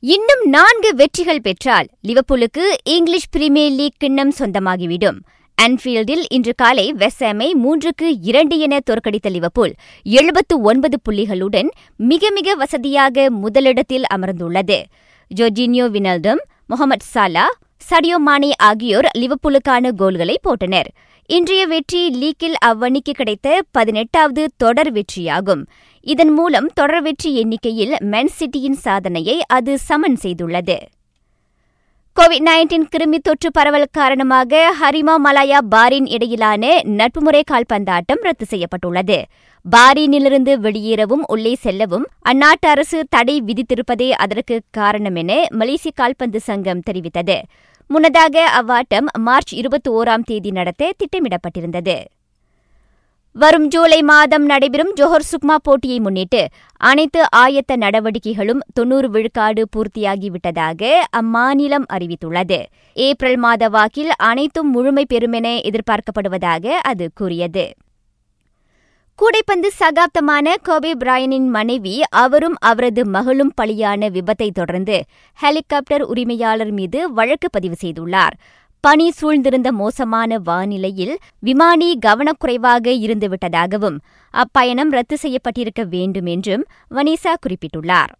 இன்னும் நான்கு வெற்றிகள் பெற்றால் லிவர்பூலுக்கு இங்கிலீஷ் பிரீமியர் லீக் கிண்ணம் சொந்தமாகிவிடும். அன்ஃபீல்டில் இன்று காலை வெஸ்ஸாமை மூன்றுக்கு இரண்டு என தோற்கடித்த லிவர்பூல் எழுபத்து ஒன்பது புள்ளிகளுடன் மிக மிக வசதியாக முதலிடத்தில் அமர்ந்துள்ளது. ஜோர்ஜினியோ வினல்டம் முகமது சாலா சடியோ மானே ஆகியோர் லிவர்பூலுக்கான கோல்களை போட்டனர். இன்றைய வெற்றி லீக்கில் அவ்வணிக்கு கிடைத்த பதினெட்டாவது தொடர் வெற்றியாகும். இதன் மூலம் தொடர் வெற்றி எண்ணிக்கையில் மென் சிட்டியின் சாதனையை அது சமன் செய்துள்ளது. கோவிட் நைன்டீன் கிருமி தொற்று பரவல் காரணமாக ஹரிமா மலாயா பாரின் இடையிலான நட்புமுறை கால்பந்தாட்டம் ரத்து செய்யப்பட்டுள்ளது. பாரினிலிருந்து வெளியேறவும் உள்ளே செல்லவும் அந்நாட்டு அரசு தடை விதித்திருப்பதே அதற்கு காரணம் என மலேசிய கால்பந்து சங்கம் தெரிவித்தது. முன்னதாக அவ்வாட்டம் மார்ச் இருபத்தி ஓராம் தேதி நடத்த திட்டமிடப்பட்டிருந்தது. வரும் ஜூலை மாதம் நடைபெறும் ஜோஹர் சுக்மா போட்டியை முன்னிட்டு அனைத்து ஆயத்த நடவடிக்கைகளும் தொன்னூறு விழுக்காடு பூர்த்தியாகிவிட்டதாக அம்மாநிலம் அறிவித்துள்ளது. ஏப்ரல் மாத வாக்கில் அனைத்தும் முழுமை பெறுமென எதிர்பார்க்கப்படுவதாக அது கூறியது. கூடைப்பந்து சகாப்தமான கோபி பிராயனின் மனைவி அவரும் அவரது மகளும் பலியான விபத்தை தொடர்ந்து ஹெலிகாப்டர் உரிமையாளர் மீது வழக்கு பதிவு செய்துள்ளார். பனி சூழ்ந்திருந்த மோசமான வானிலையில் விமானி கவனக்குறைவாக இருந்துவிட்டதாகவும் அப்பயணம் ரத்து செய்யப்பட்டிருக்க வேண்டும் என்றும் வனிசா குறிப்பிட்டுள்ளார்.